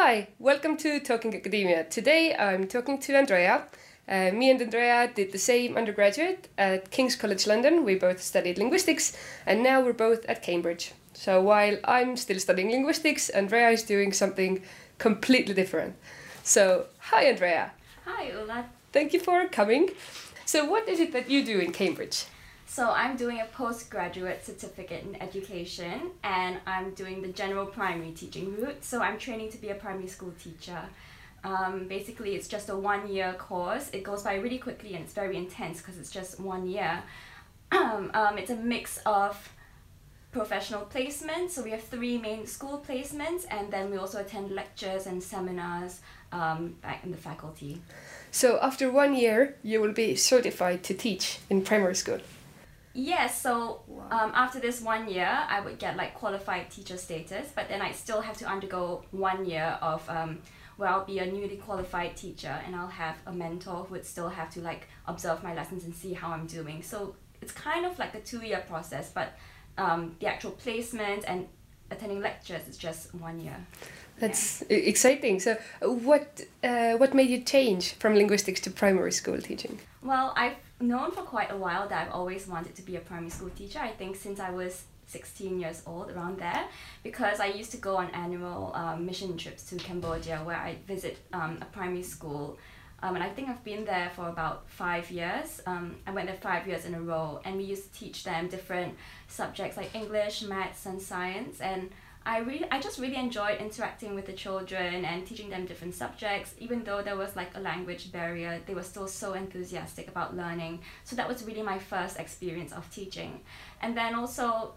Hi, welcome to Talking Academia. Today I'm talking to Andrea. Uh, me and Andrea did the same undergraduate at King's College London. We both studied linguistics and now we're both at Cambridge. So while I'm still studying linguistics, Andrea is doing something completely different. So, hi Andrea. Hi Ola. Thank you for coming. So, what is it that you do in Cambridge? So I'm doing a postgraduate certificate in education and I'm doing the general primary teaching route. So I'm training to be a primary school teacher. Um, basically, it's just a one year course. It goes by really quickly and it's very intense because it's just one year. um, it's a mix of professional placements. So we have three main school placements and then we also attend lectures and seminars um, back in the faculty. So after one year, you will be certified to teach in primary school. Yes, so um, after this one year, I would get like qualified teacher status, but then I still have to undergo one year of um, where I'll be a newly qualified teacher and I'll have a mentor who would still have to like observe my lessons and see how I'm doing. So it's kind of like a two year process, but um, the actual placement and attending lectures is just one year. That's exciting. So, what uh, what made you change from linguistics to primary school teaching? Well, I've known for quite a while that I've always wanted to be a primary school teacher. I think since I was 16 years old, around there, because I used to go on annual um, mission trips to Cambodia where I visit um, a primary school. Um, and I think I've been there for about five years. Um, I went there five years in a row, and we used to teach them different subjects like English, maths, and science. And I really I just really enjoyed interacting with the children and teaching them different subjects even though there was like a language barrier they were still so enthusiastic about learning. So that was really my first experience of teaching. And then also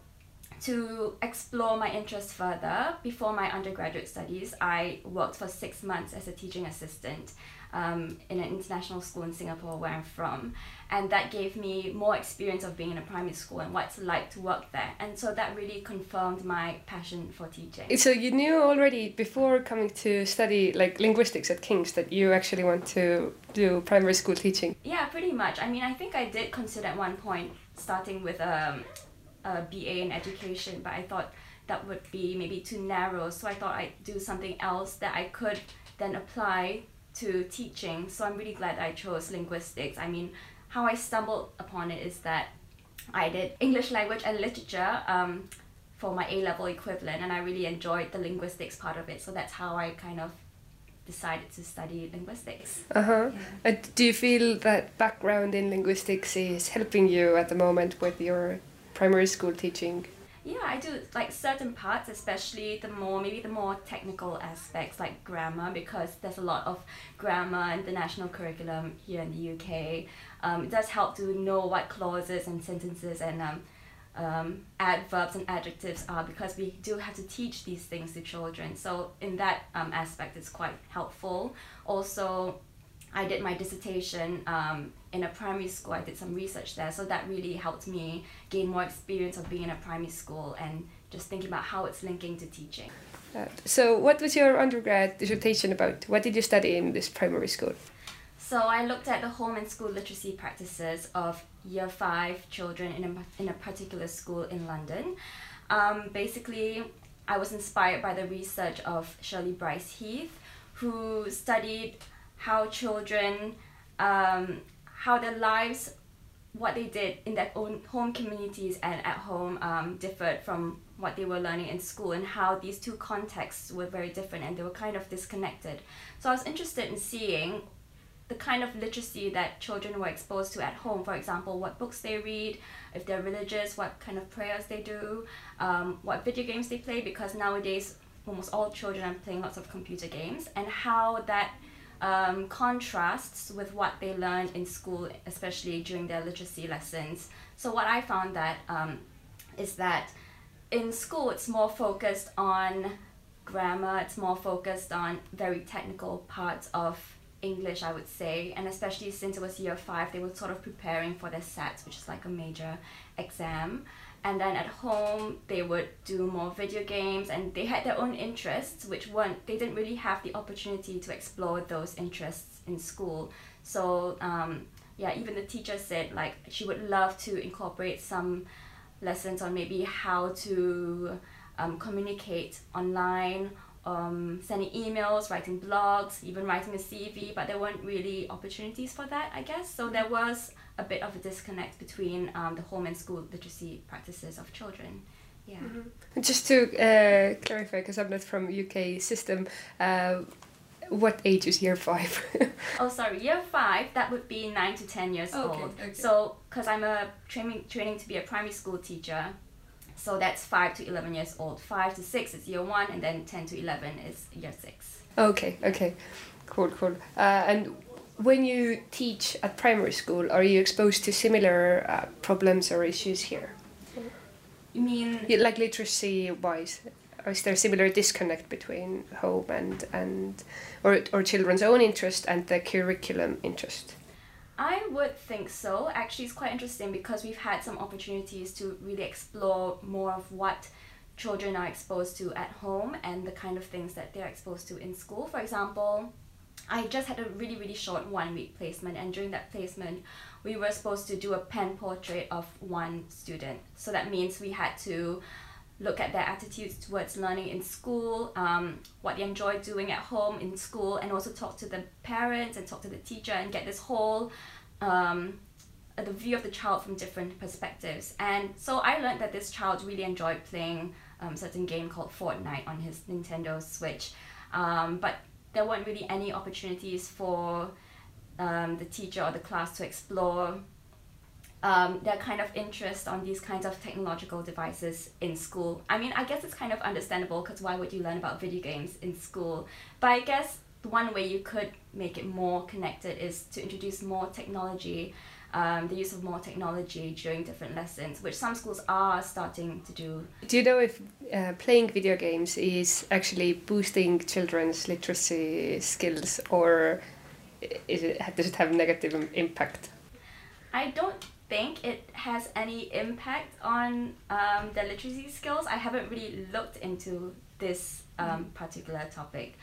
to explore my interest further before my undergraduate studies I worked for 6 months as a teaching assistant um, in an international school in Singapore where I'm from. And that gave me more experience of being in a primary school and what it's like to work there. And so that really confirmed my passion for teaching. So you knew already before coming to study like linguistics at King's that you actually want to do primary school teaching? Yeah, pretty much. I mean, I think I did consider at one point starting with um, a BA in education, but I thought that would be maybe too narrow. So I thought I'd do something else that I could then apply to teaching. So I'm really glad I chose linguistics. I mean, how I stumbled upon it is that I did English language and literature um, for my A level equivalent, and I really enjoyed the linguistics part of it. So that's how I kind of decided to study linguistics. Uh-huh. Yeah. Uh, do you feel that background in linguistics is helping you at the moment with your primary school teaching? Yeah, I do like certain parts, especially the more maybe the more technical aspects like grammar, because there's a lot of grammar in the national curriculum here in the UK. Um, it does help to know what clauses and sentences and um, um, adverbs and adjectives are because we do have to teach these things to children. So in that um, aspect, it's quite helpful. Also, I did my dissertation um, in a primary school. I did some research there, so that really helped me gain more experience of being in a primary school and just thinking about how it's linking to teaching. Uh, so, what was your undergrad dissertation about? What did you study in this primary school? So, I looked at the home and school literacy practices of year five children in a, in a particular school in London. Um, basically, I was inspired by the research of Shirley Bryce Heath, who studied how children, um, how their lives, what they did in their own home communities and at home um, differed from what they were learning in school and how these two contexts were very different and they were kind of disconnected. So I was interested in seeing the kind of literacy that children were exposed to at home. For example, what books they read, if they're religious, what kind of prayers they do, um, what video games they play, because nowadays almost all children are playing lots of computer games, and how that um, contrasts with what they learned in school, especially during their literacy lessons. So what I found that um, is that in school it's more focused on grammar, it's more focused on very technical parts of English, I would say, and especially since it was year five, they were sort of preparing for their SATs, which is like a major exam and then at home they would do more video games and they had their own interests which weren't they didn't really have the opportunity to explore those interests in school so um, yeah even the teacher said like she would love to incorporate some lessons on maybe how to um, communicate online um, sending emails, writing blogs, even writing a CV, but there weren't really opportunities for that, I guess. So there was a bit of a disconnect between um, the home and school literacy practices of children. Yeah. Mm-hmm. Just to uh, clarify, because I'm not from UK system, uh, what age is year five? oh, sorry, year five. That would be nine to ten years okay, old. Okay. So, because I'm a training training to be a primary school teacher, so that's five to eleven years old. Five to six is year one, and then ten to eleven is year six. Okay. Okay. Cool. Cool. Uh, and when you teach at primary school, are you exposed to similar uh, problems or issues here? You mean yeah, like literacy wise? Is there a similar disconnect between home and and or or children's own interest and the curriculum interest? I would think so. Actually, it's quite interesting because we've had some opportunities to really explore more of what children are exposed to at home and the kind of things that they're exposed to in school. For example, I just had a really, really short one week placement, and during that placement, we were supposed to do a pen portrait of one student. So that means we had to look at their attitudes towards learning in school, um, what they enjoy doing at home in school, and also talk to the parents and talk to the teacher and get this whole um, the view of the child from different perspectives. And so I learned that this child really enjoyed playing um, certain game called Fortnite on his Nintendo Switch. Um, but there weren't really any opportunities for um, the teacher or the class to explore um, their kind of interest on these kinds of technological devices in school. I mean, I guess it's kind of understandable because why would you learn about video games in school? But I guess one way you could make it more connected is to introduce more technology, um, the use of more technology during different lessons, which some schools are starting to do. Do you know if uh, playing video games is actually boosting children's literacy skills or is it, does it have negative impact? I don't think it has any impact on um, their literacy skills. I haven't really looked into this um, particular topic,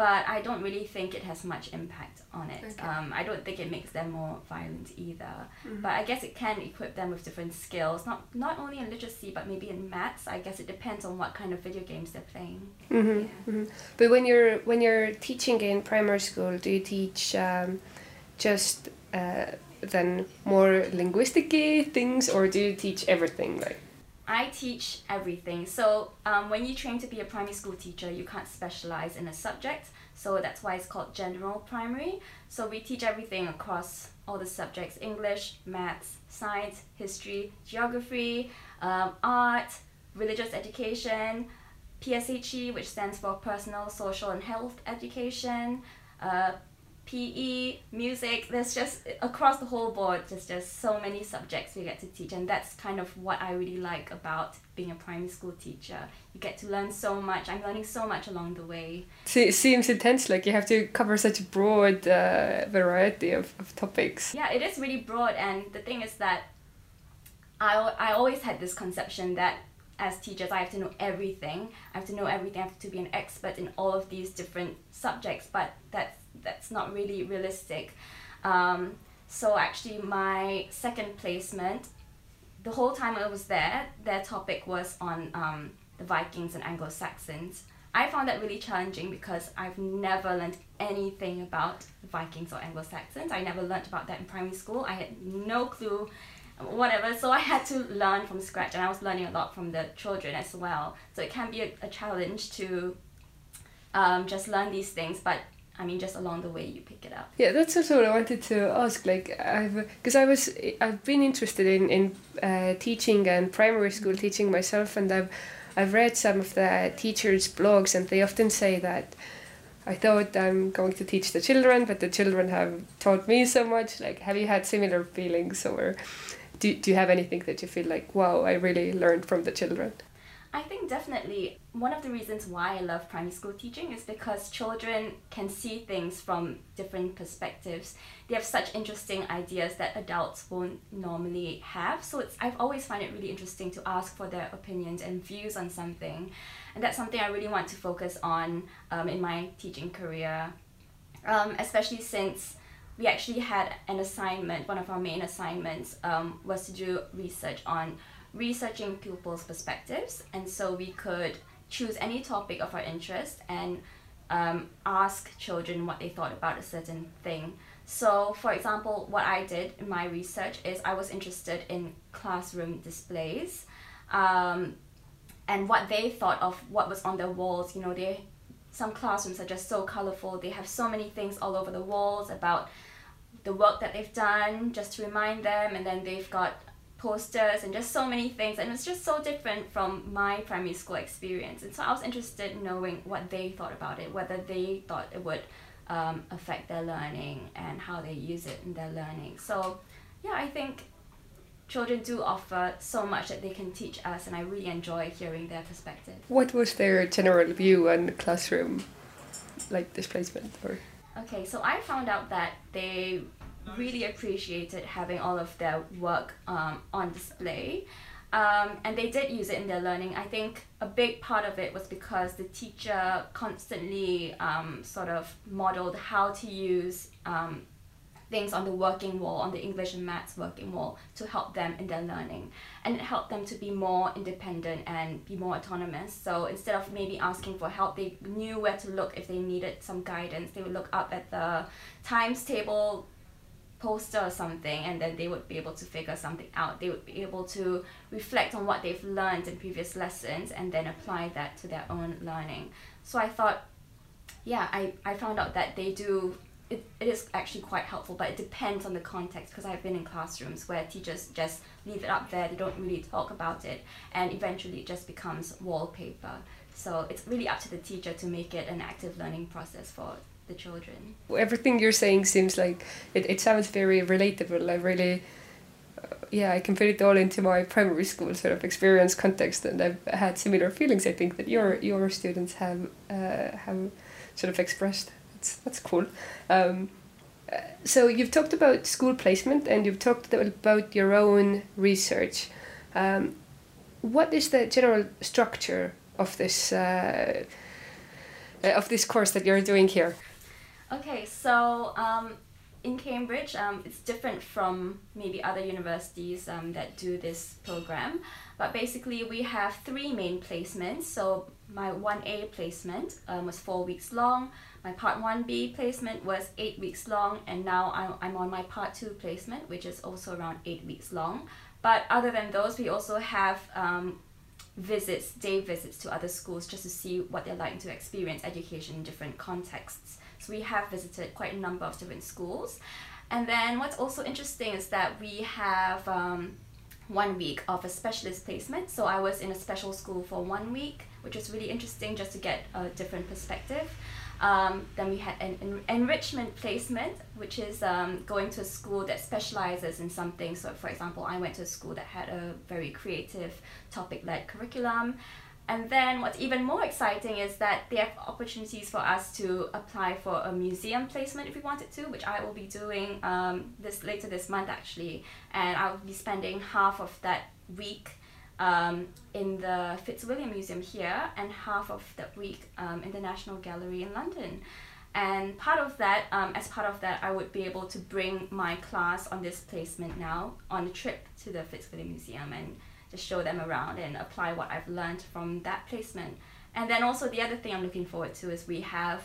but I don't really think it has much impact on it. Okay. Um, I don't think it makes them more violent either. Mm-hmm. But I guess it can equip them with different skills, not not only in literacy but maybe in maths. I guess it depends on what kind of video games they're playing. Mm-hmm. Yeah. Mm-hmm. But when you're when you're teaching in primary school, do you teach um, just uh, then more linguistic things or do you teach everything like I teach everything. So um, when you train to be a primary school teacher, you can't specialize in a subject. So that's why it's called general primary. So we teach everything across all the subjects English, maths, science, history, geography, um, art, religious education, PSHE, which stands for personal, social, and health education, uh, PE, music, there's just across the whole board, there's just so many subjects we get to teach, and that's kind of what I really like about being a primary school teacher. You get to learn so much. I'm learning so much along the way. it seems intense, like you have to cover such a broad uh, variety of, of topics. Yeah, it is really broad, and the thing is that I, I always had this conception that as teachers, I have to know everything. I have to know everything. I have to be an expert in all of these different subjects, but that's that's not really realistic. Um, so actually, my second placement, the whole time I was there, their topic was on um, the Vikings and Anglo Saxons. I found that really challenging because I've never learned anything about the Vikings or Anglo Saxons. I never learned about that in primary school. I had no clue whatever so i had to learn from scratch and i was learning a lot from the children as well so it can be a, a challenge to um, just learn these things but I mean, just along the way you pick it up. Yeah, that's also what I wanted to ask. Like, I've because I was I've been interested in in uh, teaching and primary school teaching myself, and I've I've read some of the teachers' blogs, and they often say that. I thought I'm going to teach the children, but the children have taught me so much. Like, have you had similar feelings, or do, do you have anything that you feel like, wow, I really learned from the children? I think definitely one of the reasons why I love primary school teaching is because children can see things from different perspectives. They have such interesting ideas that adults won't normally have. So it's I've always find it really interesting to ask for their opinions and views on something, and that's something I really want to focus on um, in my teaching career, um, especially since we actually had an assignment. One of our main assignments um, was to do research on researching pupils' perspectives, and so we could choose any topic of our interest and um, ask children what they thought about a certain thing. So, for example, what I did in my research is I was interested in classroom displays um, and what they thought of what was on their walls. You know, they some classrooms are just so colorful. They have so many things all over the walls about the work that they've done just to remind them, and then they've got posters and just so many things and it's just so different from my primary school experience. And so i was interested in knowing what they thought about it whether they thought it would um, affect their learning and how they use it in their learning. So yeah i think children do offer so much that they can teach us and i really enjoy hearing their perspective. What was their general view on classroom like displacement or? Okay so i found out that they really appreciated having all of their work um, on display. Um, and they did use it in their learning. I think a big part of it was because the teacher constantly um, sort of modeled how to use um, things on the working wall, on the English and Maths working wall, to help them in their learning. And it helped them to be more independent and be more autonomous. So instead of maybe asking for help, they knew where to look if they needed some guidance. They would look up at the times table poster or something and then they would be able to figure something out. They would be able to reflect on what they've learned in previous lessons and then apply that to their own learning. So i thought yeah i, I found out that they do it, it is actually quite helpful but it depends on the context because i've been in classrooms where teachers just leave it up there they don't really talk about it and eventually it just becomes wallpaper. So it's really up to the teacher to make it an active learning process for the children. Everything you're saying seems like it, it sounds very relatable. I really, uh, yeah, I can put it all into my primary school sort of experience context, and I've had similar feelings. I think that your your students have uh, have sort of expressed. That's that's cool. Um, uh, so you've talked about school placement, and you've talked about your own research. Um, what is the general structure of this? Uh, uh of this course that you're doing here? Okay, so um, in Cambridge, um, it's different from maybe other universities um, that do this program. But basically, we have three main placements. So my 1A placement um, was four weeks long. My Part 1B placement was eight weeks long. And now I'm, I'm on my Part 2 placement, which is also around eight weeks long. But other than those, we also have um, visits, day visits to other schools just to see what they're like to experience education in different contexts. We have visited quite a number of different schools. And then what's also interesting is that we have um, one week of a specialist placement. So I was in a special school for one week, which was really interesting just to get a different perspective. Um, then we had an en- enrichment placement, which is um, going to a school that specializes in something. So, for example, I went to a school that had a very creative topic led curriculum. And then what's even more exciting is that they have opportunities for us to apply for a museum placement if we wanted to, which I will be doing um, this later this month actually. And I'll be spending half of that week um, in the Fitzwilliam Museum here and half of that week um, in the National Gallery in London. And part of that, um, as part of that, I would be able to bring my class on this placement now on a trip to the Fitzwilliam Museum and just show them around and apply what I've learned from that placement. And then also the other thing I'm looking forward to is we have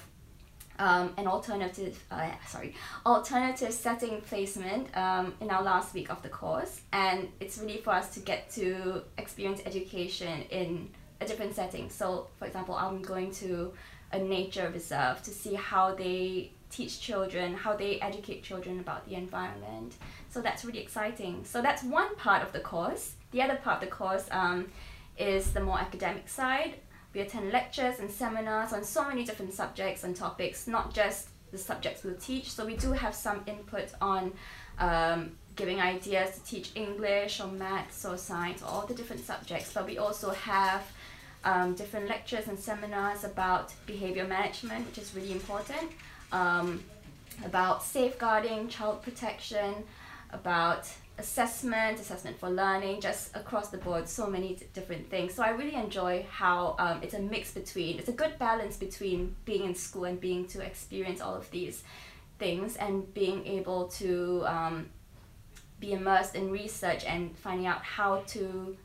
um, an alternative, uh, sorry, alternative setting placement um, in our last week of the course, and it's really for us to get to experience education in a different setting. So, for example, I'm going to a nature reserve to see how they teach children, how they educate children about the environment. So that's really exciting. So that's one part of the course. The other part of the course um, is the more academic side. We attend lectures and seminars on so many different subjects and topics, not just the subjects we'll teach. So we do have some input on um, giving ideas to teach English or maths or science or all the different subjects. But we also have um, different lectures and seminars about behavior management, which is really important, um, about safeguarding, child protection, about assessment, assessment for learning, just across the board, so many different things. So I really enjoy how um, it's a mix between, it's a good balance between being in school and being to experience all of these things and being able to um, be immersed in research and finding out how to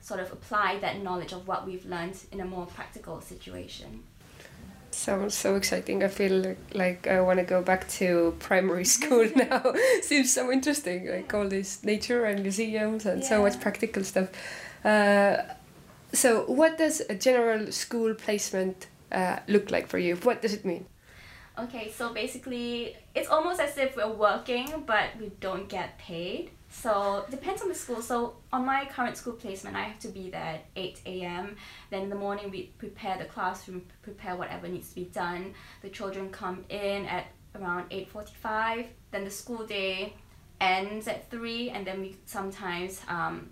sort of apply that knowledge of what we've learned in a more practical situation. Sounds so exciting. I feel like, like I want to go back to primary school now. Seems so interesting, like all this nature and museums and so much practical stuff. Uh, so, what does a general school placement uh, look like for you? What does it mean? Okay, so basically, it's almost as if we're working, but we don't get paid. So depends on the school. So on my current school placement, I have to be there at eight a.m. Then in the morning, we prepare the classroom, prepare whatever needs to be done. The children come in at around eight forty-five. Then the school day ends at three, and then we sometimes um,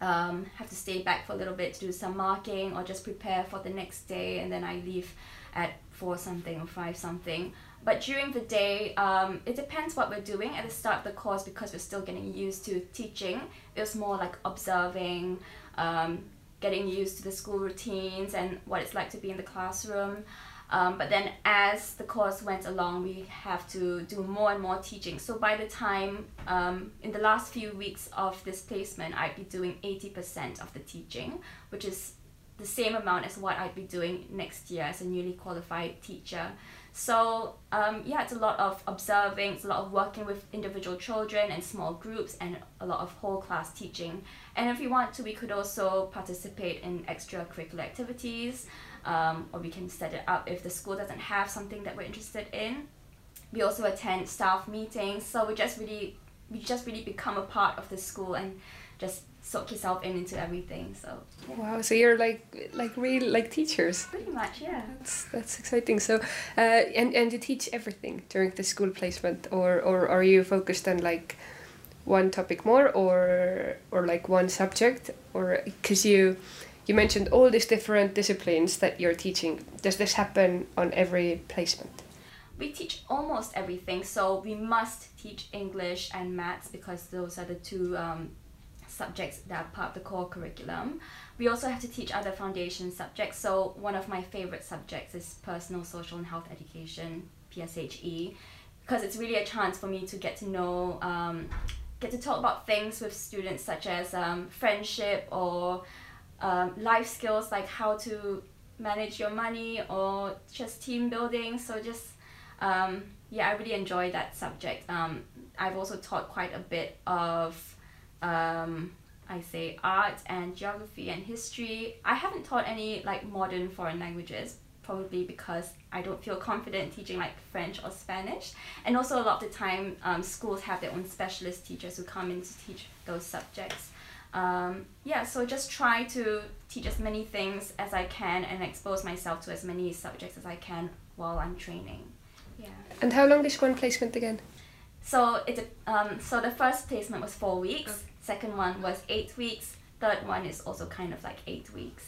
um, have to stay back for a little bit to do some marking or just prepare for the next day, and then I leave at four something or five something. But during the day, um, it depends what we're doing. At the start of the course, because we're still getting used to teaching, it was more like observing, um, getting used to the school routines and what it's like to be in the classroom. Um, but then as the course went along, we have to do more and more teaching. So by the time, um, in the last few weeks of this placement, I'd be doing 80% of the teaching, which is the same amount as what I'd be doing next year as a newly qualified teacher. So um, yeah, it's a lot of observing, it's a lot of working with individual children and small groups, and a lot of whole class teaching. And if we want to, we could also participate in extracurricular activities, um, or we can set it up if the school doesn't have something that we're interested in. We also attend staff meetings, so we just really we just really become a part of the school and just soak yourself in into everything. So yeah. Wow, so you're like like real like teachers. pretty much, yeah. That's that's exciting. So, uh, and and you teach everything during the school placement, or or are you focused on like one topic more, or or like one subject, or because you you mentioned all these different disciplines that you're teaching. Does this happen on every placement? We teach almost everything, so we must teach English and maths because those are the two um, subjects that are part of the core curriculum. We also have to teach other foundation subjects. So one of my favorite subjects is personal, social, and health education (PSHE) because it's really a chance for me to get to know, um, get to talk about things with students such as um, friendship or um, life skills like how to manage your money or just team building. So just um, yeah, I really enjoy that subject. Um, I've also taught quite a bit of um, I say art and geography and history. I haven't taught any like modern foreign languages, probably because I don't feel confident teaching like French or Spanish. And also a lot of the time, um, schools have their own specialist teachers who come in to teach those subjects. Um, yeah, so just try to teach as many things as I can and expose myself to as many subjects as I can while I'm training. Yeah. And how long is one placement again? So it's um, so the first placement was four weeks. Second one was eight weeks. Third one is also kind of like eight weeks.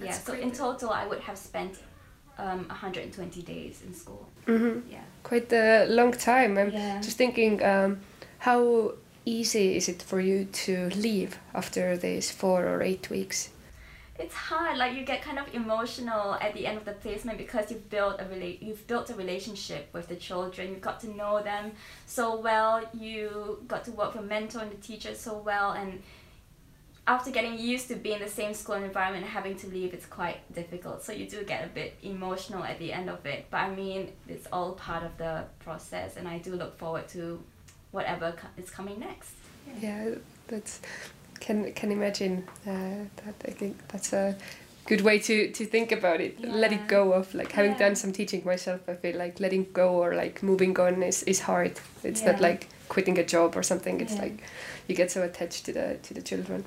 yeah. That's So great. in total, I would have spent um, 120 days in school. Mm-hmm. Yeah. Quite a long time. I'm Yeah. just thinking, um, how easy is it for you to leave after these four or eight weeks? It's hard. Like you get kind of emotional at the end of the placement because you've built a rela- you've built a relationship with the children. You've got to know them so well. You got to work with mentor and the teacher so well, and after getting used to being in the same school environment and having to leave, it's quite difficult. So you do get a bit emotional at the end of it. But I mean, it's all part of the process, and I do look forward to whatever co- is coming next. Yeah, that's can can imagine uh, that. I think that's a good way to to think about it. Let it go of like having Yeah. done some teaching myself. I feel like letting go or like moving on is is hard. It's not like quitting a job or something. It's Yeah. like you get so attached to the to the children.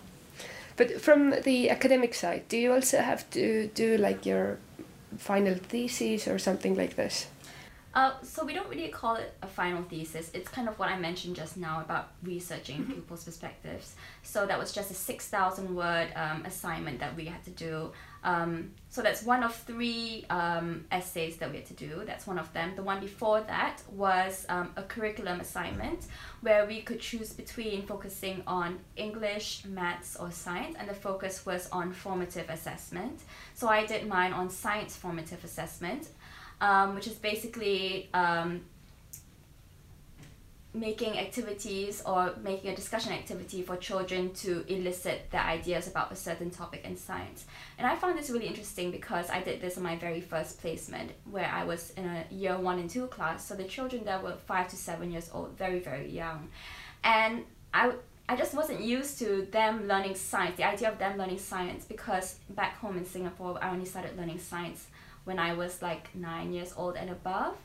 But from the academic side, do you also have to do like your final thesis or something like this? Uh, so we don't really call it a final thesis. It's kind of what I mentioned just now about researching people's perspectives. So that was just a six thousand word um, assignment that we had to do. Um, so that's one of three um, essays that we had to do. That's one of them. The one before that was um, a curriculum assignment where we could choose between focusing on English, maths, or science, and the focus was on formative assessment. So I did mine on science formative assessment um, which is basically um, making activities or making a discussion activity for children to elicit their ideas about a certain topic in science. And I found this really interesting because I did this in my very first placement where I was in a year one and two class. So the children there were five to seven years old, very, very young. And I, I just wasn't used to them learning science, the idea of them learning science, because back home in Singapore, I only started learning science when I was like nine years old and above.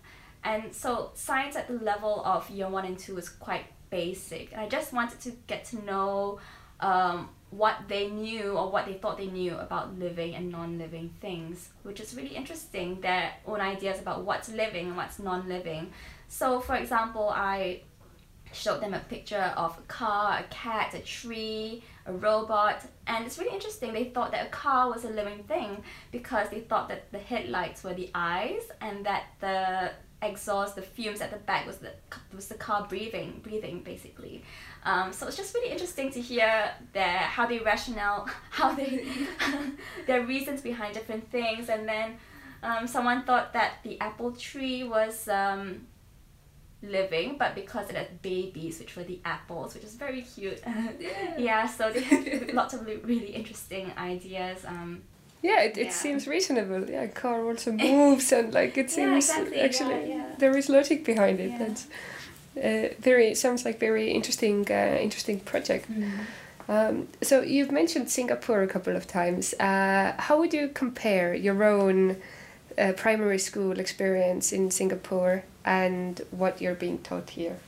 And so science at the level of year one and two is quite basic. And I just wanted to get to know um, what they knew or what they thought they knew about living and non-living things, which is really interesting. Their own ideas about what's living and what's non-living. So, for example, I showed them a picture of a car, a cat, a tree, a robot, and it's really interesting. They thought that a car was a living thing because they thought that the headlights were the eyes and that the exhaust, the fumes at the back was the was the car breathing, breathing basically. Um, so it's just really interesting to hear their how they rationale, how they their reasons behind different things, and then um, someone thought that the apple tree was um, living, but because it had babies, which were the apples, which is very cute. yeah. yeah, so they have lots of really interesting ideas. Um, yeah, it, it yeah. seems reasonable. Yeah, car also moves and like it seems yeah, exactly. actually yeah, there is logic behind it. That's uh, very sounds like very interesting uh, interesting project. Mm. Um, so you've mentioned Singapore a couple of times. Uh, how would you compare your own uh, primary school experience in Singapore and what you're being taught here?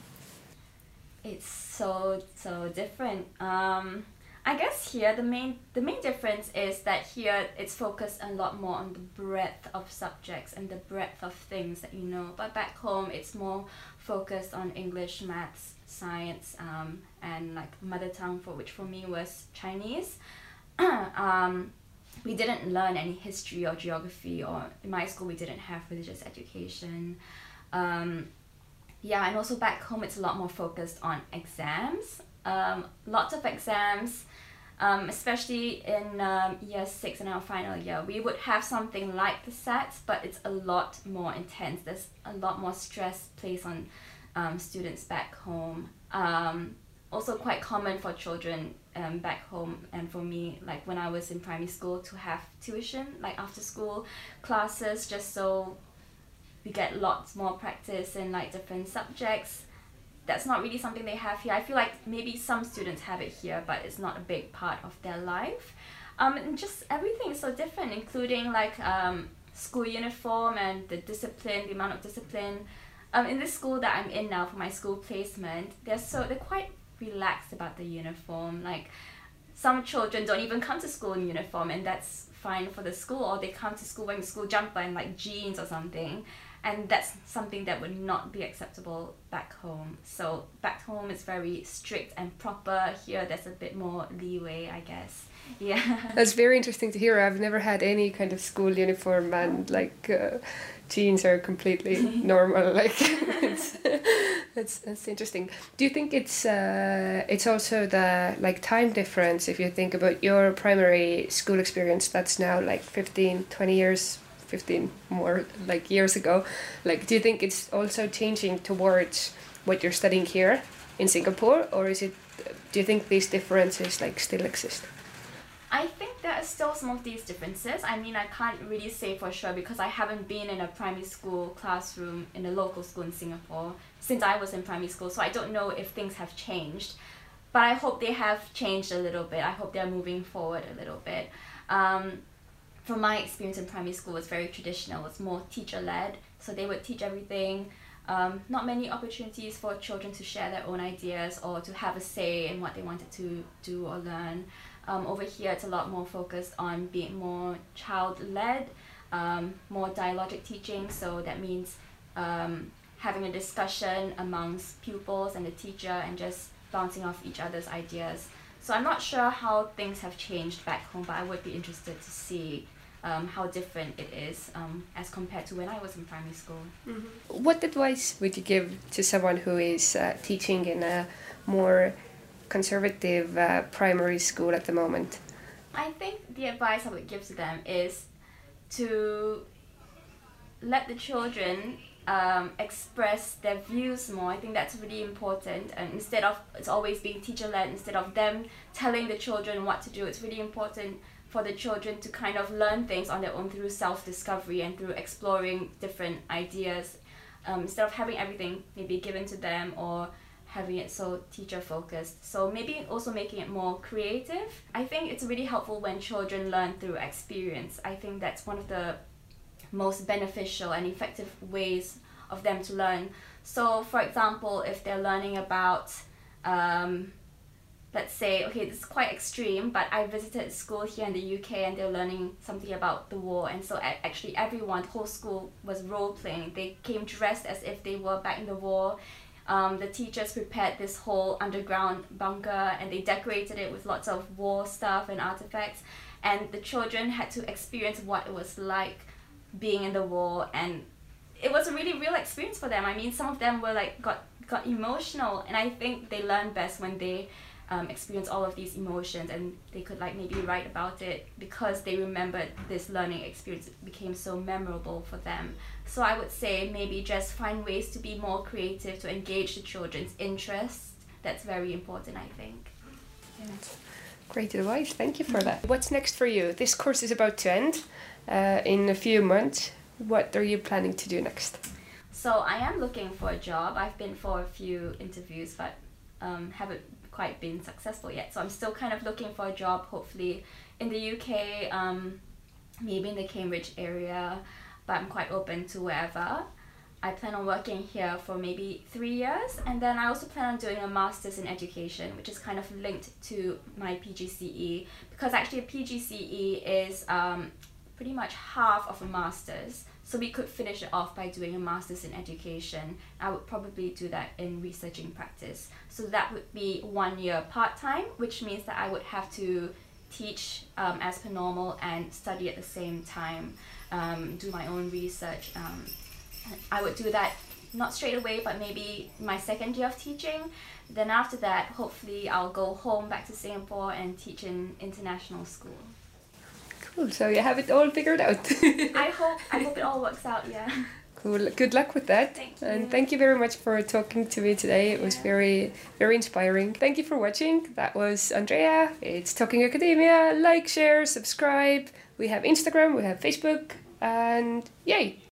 It's so so different. Um, I guess here the main the main difference is that here it's focused a lot more on the breadth of subjects and the breadth of things that you know. But back home it's more focused on English, maths, science, um, and like mother tongue for which for me was Chinese. um, we didn't learn any history or geography or in my school we didn't have religious education. Um, yeah, and also back home it's a lot more focused on exams. Um, lots of exams um, especially in um, year six in our final year. We would have something like the SATs, but it's a lot more intense. There's a lot more stress placed on um, students back home. Also quite common for children um, back home and for me, like when I was in primary school, to have tuition, like after school classes, just so we get lots more practice in like different subjects that's not really something they have here. I feel like maybe some students have it here, but it's not a big part of their life. Um, and just everything is so different, including like um, school uniform and the discipline, the amount of discipline. Um, in this school that I'm in now for my school placement, they're so they're quite relaxed about the uniform. Like some children don't even come to school in uniform, and that's fine for the school, or they come to school wearing school jumper and like jeans or something and that's something that would not be acceptable back home. So back home is very strict and proper. Here there's a bit more leeway i guess yeah. That's very interesting to hear. I've never had any kind of school uniform and like uh, jeans are completely normal like it's that's that's interesting. Do you think it's uh, it's also the like time difference if you think about your primary school experience that's now like 15 20 years 15 more like years ago? Like do you think it's also changing towards what you're studying here in singapore or is it do you think these differences like still exist I think there are still some of these differences. I mean, I can't really say for sure because I haven't been in a primary school classroom in a local school in Singapore since I was in primary school, so I don't know if things have changed. But I hope they have changed a little bit. I hope they're moving forward a little bit. Um, from my experience in primary school was very traditional. It's more teacher led, so they would teach everything. Um, not many opportunities for children to share their own ideas or to have a say in what they wanted to do or learn. Um, over here, it's a lot more focused on being more child led, um, more dialogic teaching. So that means um, having a discussion amongst pupils and the teacher and just bouncing off each other's ideas. So I'm not sure how things have changed back home, but I would be interested to see um, how different it is um, as compared to when I was in primary school. Mm-hmm. What advice would you give to someone who is uh, teaching in a more conservative uh, primary school at the moment? I think the advice I would give to them is to let the children um, express their views more. I think that's really important. And instead of it's always being teacher led, instead of them telling the children what to do, it's really important for the children to kind of learn things on their own through self discovery and through exploring different ideas. Um, instead of having everything maybe given to them or having it so teacher focused. So maybe also making it more creative. I think it's really helpful when children learn through experience. I think that's one of the most beneficial and effective ways of them to learn. So, for example, if they're learning about, um, let's say, okay, this is quite extreme, but I visited school here in the UK and they're learning something about the war, and so actually everyone, the whole school was role playing. They came dressed as if they were back in the war. Um, the teachers prepared this whole underground bunker and they decorated it with lots of war stuff and artifacts, and the children had to experience what it was like being in the war and it was a really real experience for them. I mean, some of them were like got got emotional, and I think they learn best when they um, experience all of these emotions and they could like maybe write about it because they remembered this learning experience became so memorable for them. So I would say maybe just find ways to be more creative to engage the children's interests. That's very important, I think. Yeah. Great advice. Thank you for that. What's next for you? This course is about to end uh, in a few months. What are you planning to do next? So I am looking for a job. I've been for a few interviews, but um, haven't quite been successful yet. So I'm still kind of looking for a job, hopefully in the UK, um, maybe in the Cambridge area, but I'm quite open to wherever. I plan on working here for maybe three years, and then I also plan on doing a master's in education, which is kind of linked to my PGCE because actually a PGCE is um, pretty much half of a master's. So we could finish it off by doing a master's in education. I would probably do that in researching practice. So that would be one year part time, which means that I would have to teach um, as per normal and study at the same time, um, do my own research. Um, I would do that not straight away, but maybe my second year of teaching. Then after that, hopefully, I'll go home back to Singapore and teach in international school. Cool. So you have it all figured out. I hope. I hope it all works out. Yeah. Cool. Good luck with that. Thank you. And thank you very much for talking to me today. It was very, very inspiring. Thank you for watching. That was Andrea. It's Talking Academia. Like, share, subscribe. We have Instagram, we have Facebook, and yay!